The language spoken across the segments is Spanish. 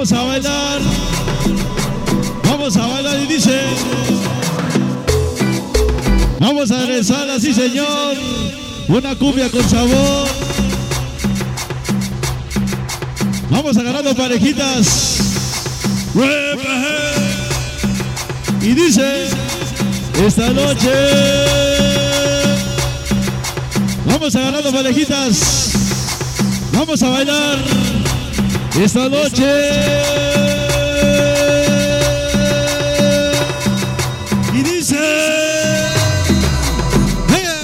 Vamos a bailar. Vamos a bailar y dice. Vamos a regresar así, señor. Una cumbia con sabor. Vamos agarrando parejitas. Y dice, esta noche vamos agarrando parejitas. Vamos a bailar esta noche. Y dice, venga,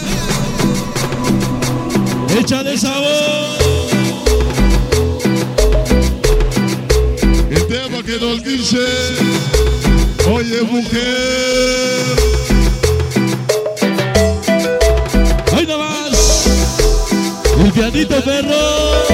échale sabor. El tema que nos dice, oye mujer, Hoy no más. El pianito perro.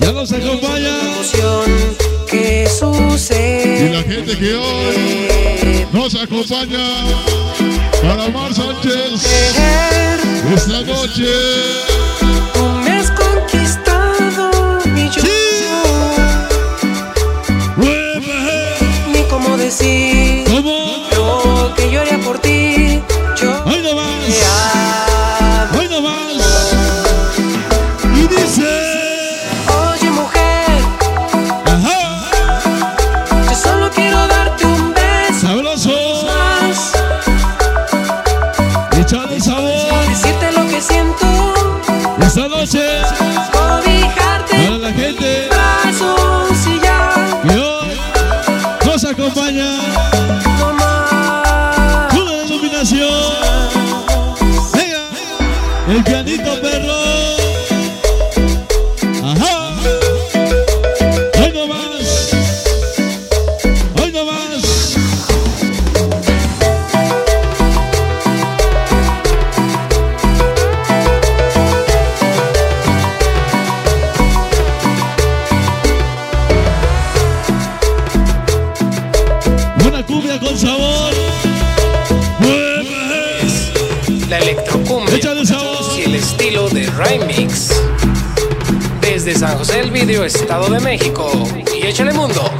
Ya nos acompaña. que y sucede. la gente que hoy nos acompaña, para Mar Sánchez, esta noche, Esta noche. Cumbia con sabor. La electrocumbia Échale sabor. y el estilo de remix. Desde San José del Vidrio, Estado de México. Y échale mundo.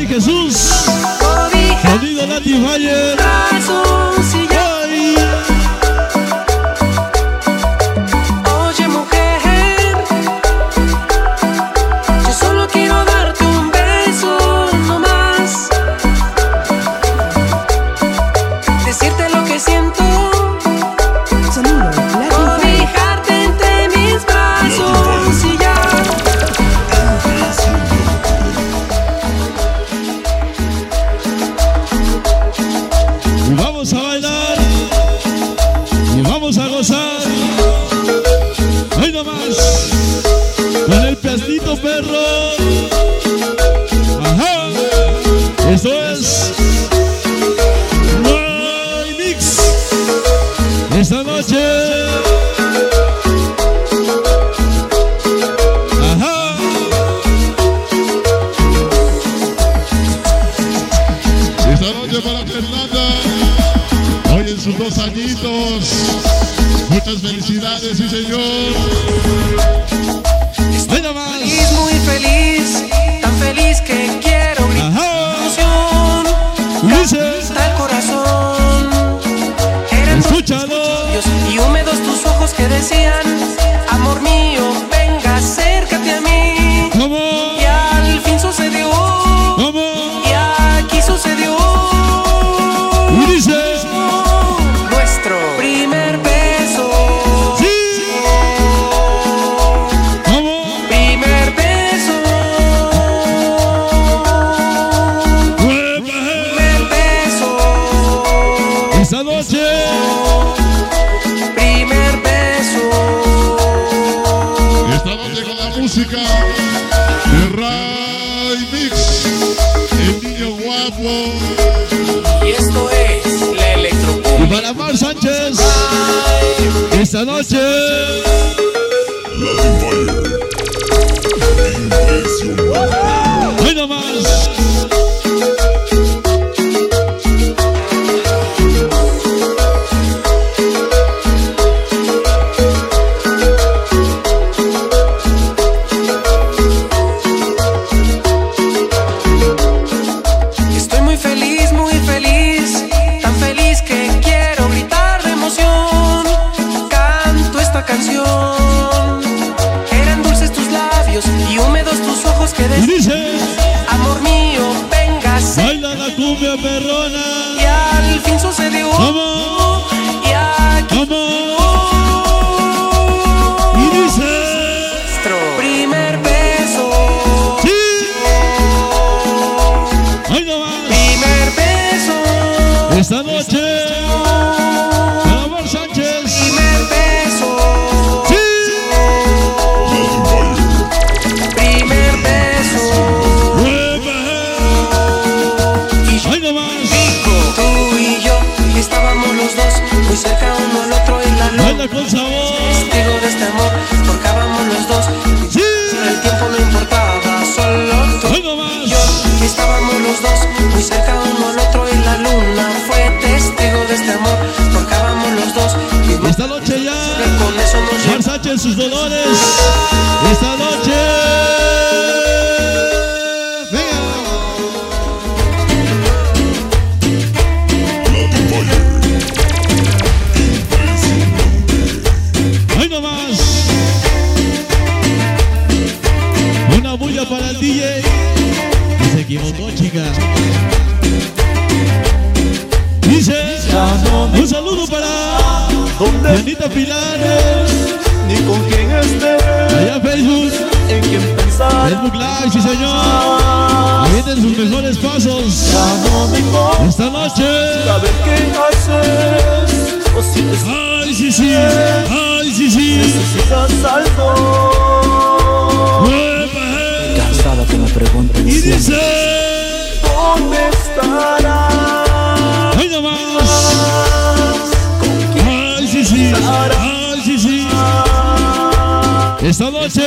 Y Jesús. Sonido. Piastito perro. Ajá. Eso es. Roy Mix. Esta noche. Ajá. esta noche para Fernanda, hoy en sus dos añitos, Muchas felicidades, sí señor. Nomás. Feliz, muy feliz, tan feliz que quiero gritar emoción. El corazón. Eran Escúchalo. y húmedos tus ojos que decían, amor mío, esta noche, perrona. Y al fin sucedió. Estábamos los dos muy cerca uno al otro y la luna fue testigo de este amor. Forjábamos los dos. mismo Esta noche ya, con eso nos Sánchez sus dolores. Esta noche. Venga. Ahí nomás. Una bulla para el DJ. Janita Pilares. ni con quién esté, Allá Facebook. en quién pensar. Facebook Live, sí señor. Vienen sus mejores pasos. Ya no me importa Esta noche. saber qué haces o si Ay, sí, sí. Ay, sí, sí. necesitas algo. Huepa. Cansado que me pregunten Y dice. dónde estarás. Esta noche.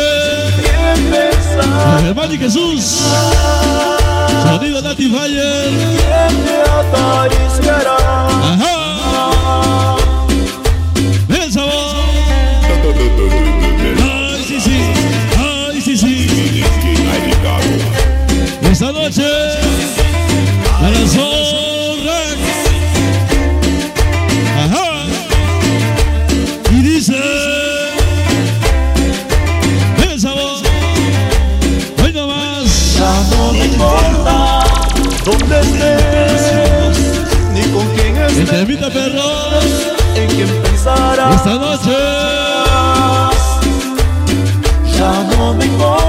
Hermano y Jesús. Sonido Nati Fire. Ajá. Ven el sabor. Ay, sí, sí. Ay, sí, sí. Esta noche. Quién estés, Entrevista perros. en quién pensarás. Esta noche. Ya no me importa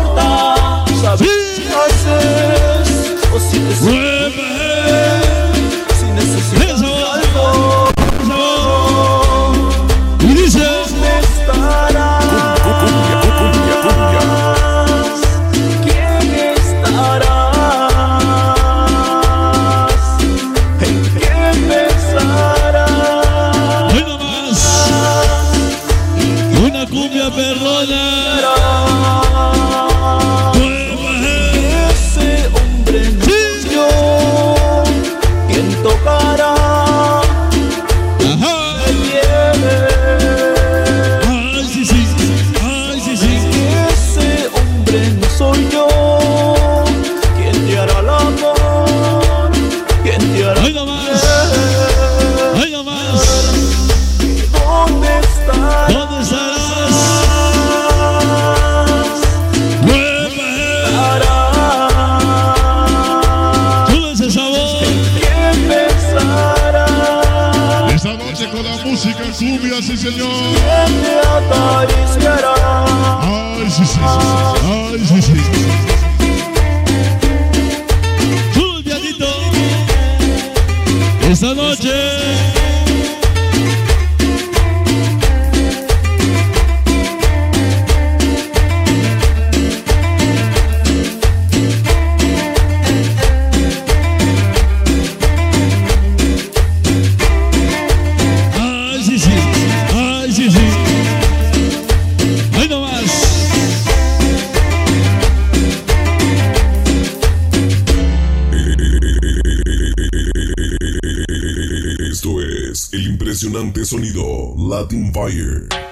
sonido Latin Fire.